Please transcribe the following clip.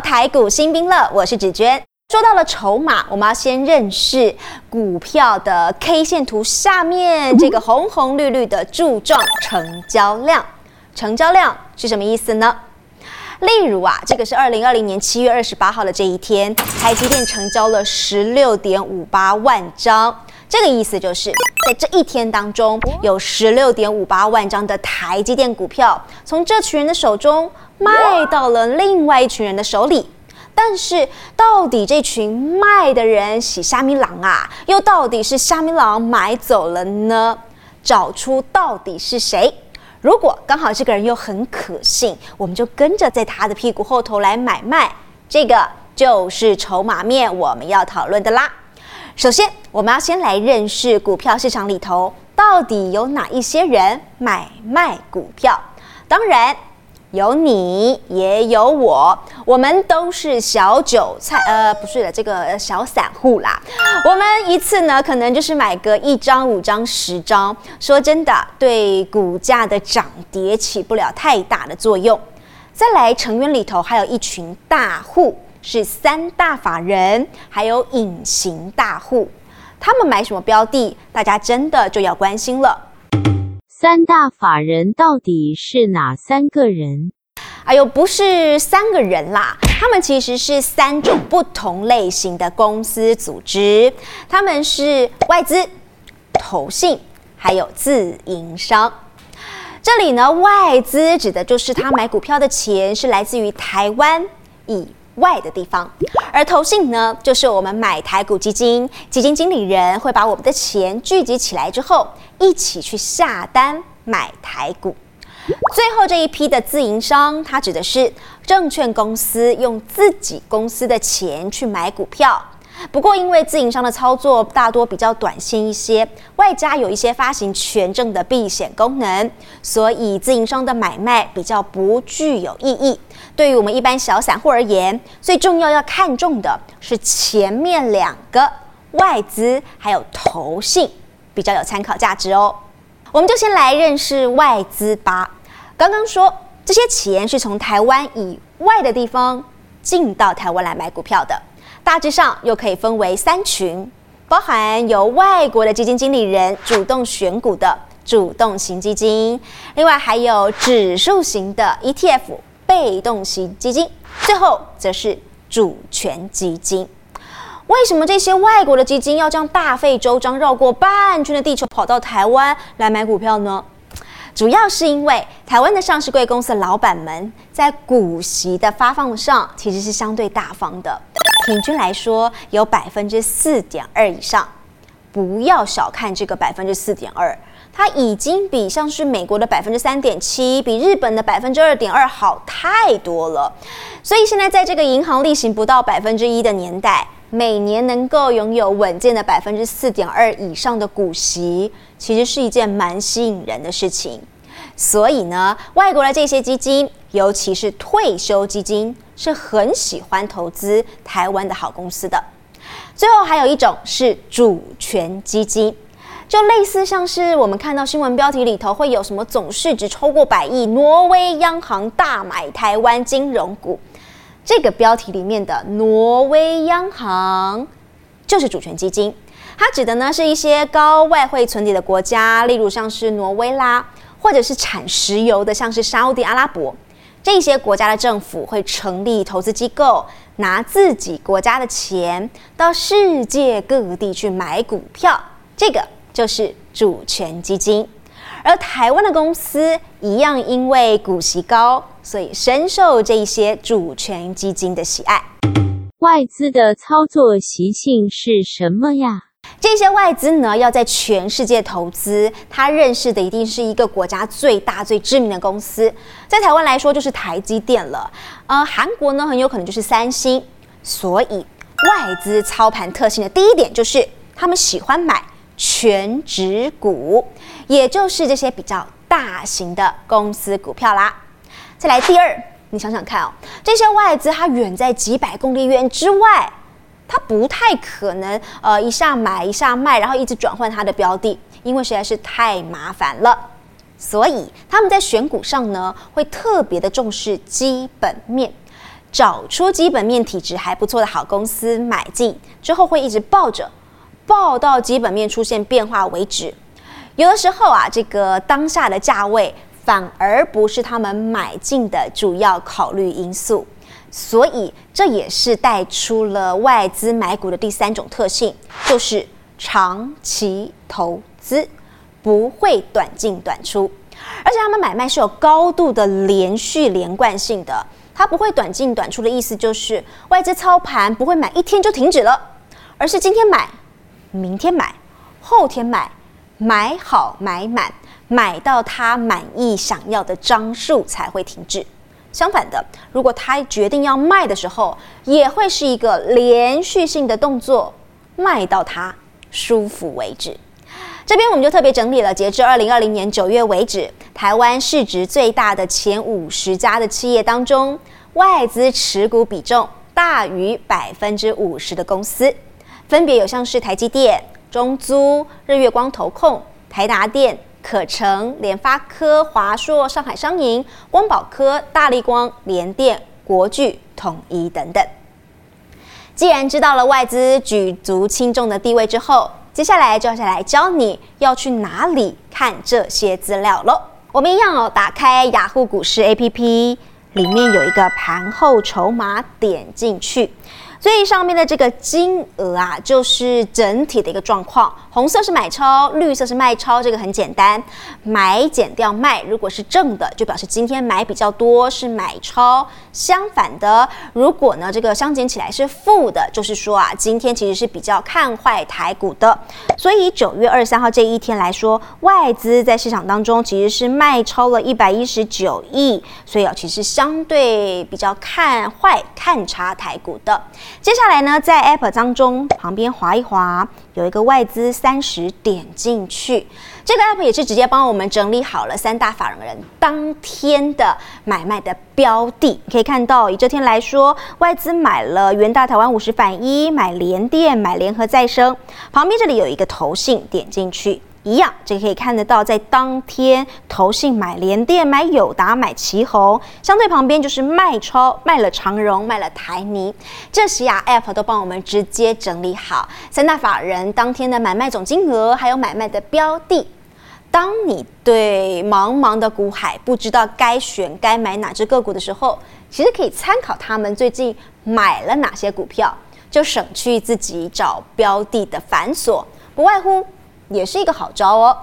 台股新兵乐，我是芷娟。说到了筹码，我们要先认识股票的 K 线图下面这个红红绿绿的柱状成交量。成交量是什么意思呢？例如啊，这个是二零二零年七月二十八号的这一天，台积电成交了十六点五八万张。这个意思就是在这一天当中，有十六点五八万张的台积电股票从这群人的手中卖到了另外一群人的手里。但是，到底这群卖的人是虾米郎啊？又到底是虾米郎买走了呢？找出到底是谁？如果刚好这个人又很可信，我们就跟着在他的屁股后头来买卖。这个就是筹码面我们要讨论的啦。首先，我们要先来认识股票市场里头到底有哪一些人买卖股票。当然，有你也有我，我们都是小韭菜，呃，不是的，这个小散户啦。我们一次呢，可能就是买个一张、五张、十张。说真的，对股价的涨跌起不了太大的作用。再来，成员里头还有一群大户。是三大法人，还有隐形大户，他们买什么标的，大家真的就要关心了。三大法人到底是哪三个人？哎呦，不是三个人啦，他们其实是三种不同类型的公司组织，他们是外资、投信，还有自营商。这里呢，外资指的就是他买股票的钱是来自于台湾以。外的地方，而投信呢，就是我们买台股基金，基金经理人会把我们的钱聚集起来之后，一起去下单买台股。最后这一批的自营商，它指的是证券公司用自己公司的钱去买股票。不过，因为自营商的操作大多比较短线一些，外加有一些发行权证的避险功能，所以自营商的买卖比较不具有意义。对于我们一般小散户而言，最重要要看重的是前面两个外资还有投信，比较有参考价值哦。我们就先来认识外资吧。刚刚说这些钱是从台湾以外的地方进到台湾来买股票的。大致上又可以分为三群，包含由外国的基金经理人主动选股的主动型基金，另外还有指数型的 ETF 被动型基金，最后则是主权基金。为什么这些外国的基金要这样大费周章绕过半圈的地球跑到台湾来买股票呢？主要是因为台湾的上市贵公司老板们在股息的发放上其实是相对大方的。平均来说，有百分之四点二以上，不要小看这个百分之四点二，它已经比像是美国的百分之三点七，比日本的百分之二点二好太多了。所以现在在这个银行利息不到百分之一的年代，每年能够拥有稳健的百分之四点二以上的股息，其实是一件蛮吸引人的事情。所以呢，外国的这些基金，尤其是退休基金，是很喜欢投资台湾的好公司的。最后还有一种是主权基金，就类似像是我们看到新闻标题里头会有什么总市值超过百亿，挪威央行大买台湾金融股，这个标题里面的挪威央行就是主权基金，它指的呢是一些高外汇存底的国家，例如像是挪威啦。或者是产石油的，像是沙地阿拉伯这些国家的政府会成立投资机构，拿自己国家的钱到世界各地去买股票，这个就是主权基金。而台湾的公司一样，因为股息高，所以深受这些主权基金的喜爱。外资的操作习性是什么呀？这些外资呢，要在全世界投资，他认识的一定是一个国家最大、最知名的公司。在台湾来说，就是台积电了。呃，韩国呢，很有可能就是三星。所以，外资操盘特性的第一点就是，他们喜欢买全指股，也就是这些比较大型的公司股票啦。再来第二，你想想看哦，这些外资它远在几百公里远之外。它不太可能，呃，一下买一下卖，然后一直转换它的标的，因为实在是太麻烦了。所以他们在选股上呢，会特别的重视基本面。找出基本面体质还不错的好公司买进，之后会一直抱着，抱到基本面出现变化为止。有的时候啊，这个当下的价位反而不是他们买进的主要考虑因素，所以这也是带出了外资买股的第三种特性，就是长期投资，不会短进短出，而且他们买卖是有高度的连续连贯性的。它不会短进短出的意思就是外资操盘不会买一天就停止了，而是今天买，明天买，后天买，买好买满，买到他满意想要的张数才会停止。相反的，如果他决定要卖的时候，也会是一个连续性的动作，卖到他舒服为止。这边我们就特别整理了，截至二零二零年九月为止，台湾市值最大的前五十家的企业当中，外资持股比重大于百分之五十的公司，分别有像是台积电、中租、日月光投控、台达电、可成、联发科、华硕、上海商银、光宝科、大力光、联电、国巨、统一等等。既然知道了外资举足轻重的地位之后，接下来就要来教你要去哪里看这些资料喽。我们一样哦，打开雅虎股市 APP，里面有一个盘后筹码，点进去。最上面的这个金额啊，就是整体的一个状况。红色是买超，绿色是卖超，这个很简单，买减掉卖。如果是正的，就表示今天买比较多，是买超；相反的，如果呢这个相减起来是负的，就是说啊，今天其实是比较看坏台股的。所以九月二十三号这一天来说，外资在市场当中其实是卖超了一百一十九亿，所以啊，其实相对比较看坏、看差台股的。接下来呢，在 App 当中旁边划一划，有一个外资三十，点进去。这个 App 也是直接帮我们整理好了三大法人当天的买卖的标的。可以看到，以这天来说，外资买了元大台湾五十反一，买联电，买联合再生。旁边这里有一个投信，点进去。一样，这可以看得到，在当天投信买联电、买友达、买旗宏，相对旁边就是卖超，卖了长荣、卖了台泥，这些啊 App 都帮我们直接整理好三大法人当天的买卖总金额，还有买卖的标的。当你对茫茫的股海不知道该选该买哪只个股的时候，其实可以参考他们最近买了哪些股票，就省去自己找标的的繁琐，不外乎。也是一个好招哦。